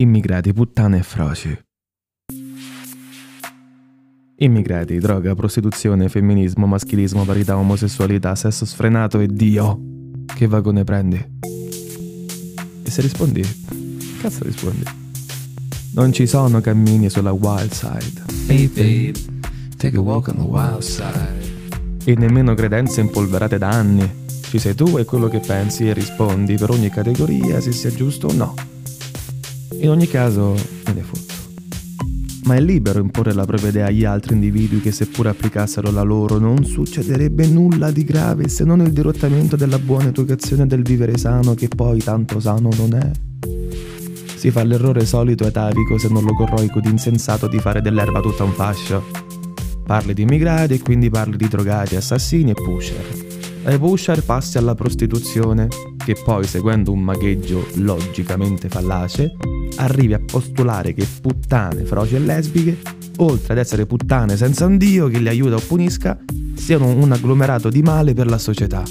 Immigrati, puttane e froci. Immigrati, droga, prostituzione, femminismo, maschilismo, parità, omosessualità, sesso sfrenato e Dio. Che vagone prendi? E se rispondi, cazzo rispondi? Non ci sono cammini sulla wild side. Hey babe, take a walk on the wild side. E nemmeno credenze impolverate da anni. Ci sei tu e quello che pensi e rispondi per ogni categoria se sia giusto o no. In ogni caso, me ne fotto. Ma è libero imporre la propria idea agli altri individui che seppur applicassero la loro non succederebbe nulla di grave se non il dirottamento della buona educazione del vivere sano che poi tanto sano non è. Si fa l'errore solito e atavico se non logorroico di insensato di fare dell'erba tutta un fascio. Parli di immigrati e quindi parli di drogati, assassini e pusher. Dai pusher passi alla prostituzione, che poi, seguendo un magheggio logicamente fallace, arrivi a postulare che puttane, froci e lesbiche, oltre ad essere puttane senza un dio che li aiuta o punisca, siano un agglomerato di male per la società.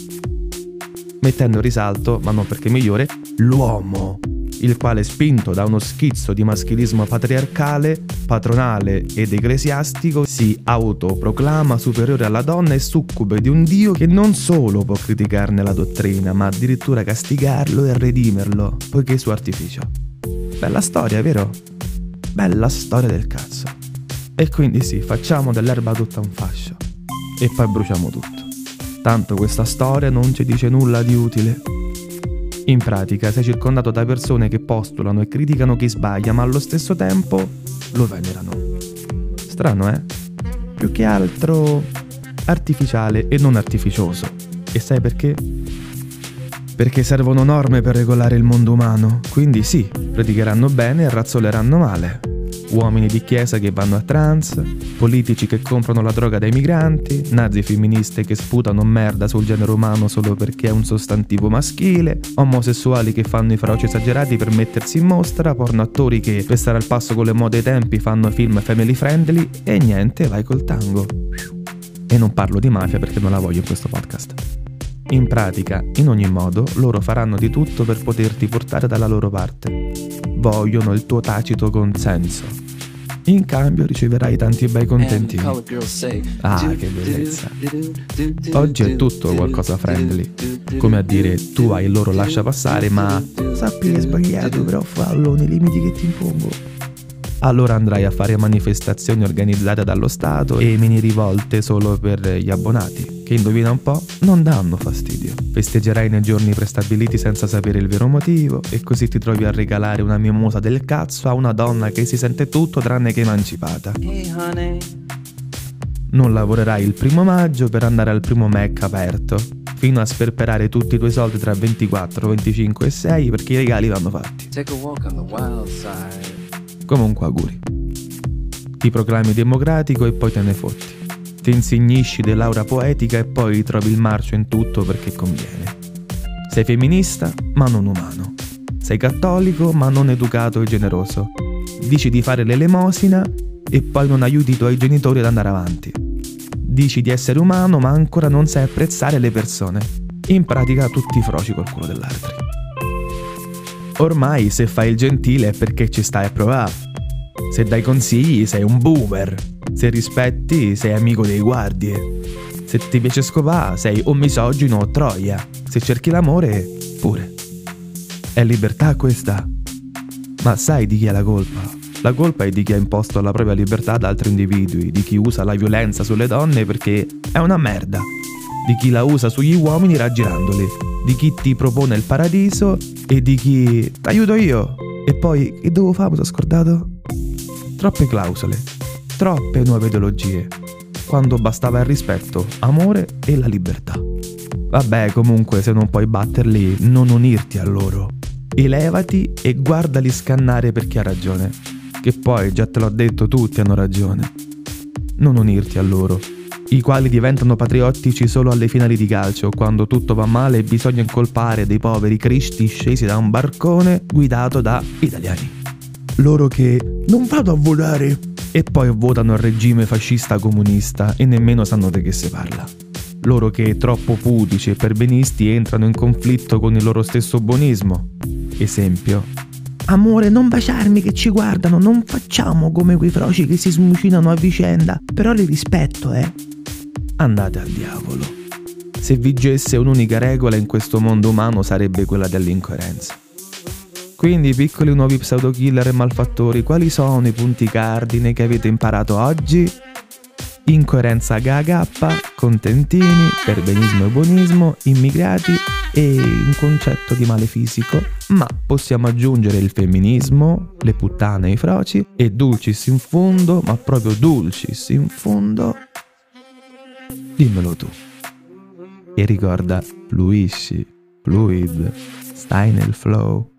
Mettendo in risalto, ma non perché migliore, l'uomo, il quale spinto da uno schizzo di maschilismo patriarcale, patronale ed ecclesiastico, si autoproclama superiore alla donna e succube di un Dio che non solo può criticarne la dottrina, ma addirittura castigarlo e redimerlo, poiché suo artificio. Bella storia, vero? Bella storia del cazzo. E quindi sì, facciamo dell'erba tutta un fascio. E poi bruciamo tutto. Tanto questa storia non ci dice nulla di utile. In pratica sei circondato da persone che postulano e criticano chi sbaglia, ma allo stesso tempo lo venerano. Strano, eh? Più che altro artificiale e non artificioso. E sai perché? Perché servono norme per regolare il mondo umano, quindi sì, predicheranno bene e razzoleranno male. Uomini di chiesa che vanno a trans, politici che comprano la droga dai migranti, nazi femministe che sputano merda sul genere umano solo perché è un sostantivo maschile, omosessuali che fanno i feroci esagerati per mettersi in mostra, porno attori che per stare al passo con le mode e tempi fanno film family friendly e niente, vai col tango. E non parlo di mafia perché non la voglio in questo podcast. In pratica, in ogni modo, loro faranno di tutto per poterti portare dalla loro parte. Vogliono il tuo tacito consenso. In cambio riceverai tanti bei contentini. Ah, che bellezza. Oggi è tutto qualcosa friendly. Come a dire, tu hai il loro lascia passare, ma sappi che è sbagliato, però fallo nei limiti che ti impongo. Allora andrai a fare manifestazioni organizzate dallo Stato e mini rivolte solo per gli abbonati, che indovina un po', non danno fastidio. Festeggerai nei giorni prestabiliti senza sapere il vero motivo e così ti trovi a regalare una mimosa del cazzo a una donna che si sente tutto tranne che emancipata. Non lavorerai il primo maggio per andare al primo Mac aperto, fino a sperperare tutti i tuoi soldi tra 24, 25 e 6 perché i regali vanno fatti. Take a walk on the wild side. Comunque auguri. Ti proclami democratico e poi te ne fotti. Ti insegnisci dell'aura poetica e poi ritrovi il marcio in tutto perché conviene. Sei femminista, ma non umano. Sei cattolico, ma non educato e generoso. Dici di fare l'elemosina e poi non aiuti i tuoi genitori ad andare avanti. Dici di essere umano, ma ancora non sai apprezzare le persone. In pratica tutti i froci col culo dell'altro. Ormai se fai il gentile è perché ci stai a provare. Se dai consigli sei un boomer. Se rispetti sei amico dei guardie. Se ti piace scopare sei o misogino o troia. Se cerchi l'amore, pure. È libertà questa. Ma sai di chi è la colpa? La colpa è di chi ha imposto la propria libertà ad altri individui, di chi usa la violenza sulle donne perché è una merda, di chi la usa sugli uomini raggirandoli, di chi ti propone il paradiso e di chi t'aiuto io. E poi che devo fare? Mi sono scordato? Troppe clausole, troppe nuove ideologie, quando bastava il rispetto, amore e la libertà. Vabbè, comunque, se non puoi batterli, non unirti a loro. Elevati e guardali scannare per chi ha ragione. Che poi, già te l'ho detto, tutti hanno ragione. Non unirti a loro, i quali diventano patriottici solo alle finali di calcio, quando tutto va male e bisogna incolpare dei poveri cristi scesi da un barcone guidato da italiani. Loro che non vado a votare e poi votano il regime fascista comunista e nemmeno sanno di che si parla. Loro che troppo pudici e perbenisti entrano in conflitto con il loro stesso buonismo. Esempio, Amore, non baciarmi che ci guardano, non facciamo come quei froci che si smucinano a vicenda. Però li rispetto, eh. Andate al diavolo. Se vigesse un'unica regola in questo mondo umano sarebbe quella dell'incoerenza. Quindi, piccoli nuovi pseudokiller e malfattori, quali sono i punti cardine che avete imparato oggi? Incoerenza gaga, contentini, perbenismo e buonismo, immigrati e un concetto di male fisico, ma possiamo aggiungere il femminismo, le puttane e i froci e dulcis in fondo, ma proprio dulcis in fondo. Dimmelo tu. E ricorda, fluisci, fluid, stai nel flow.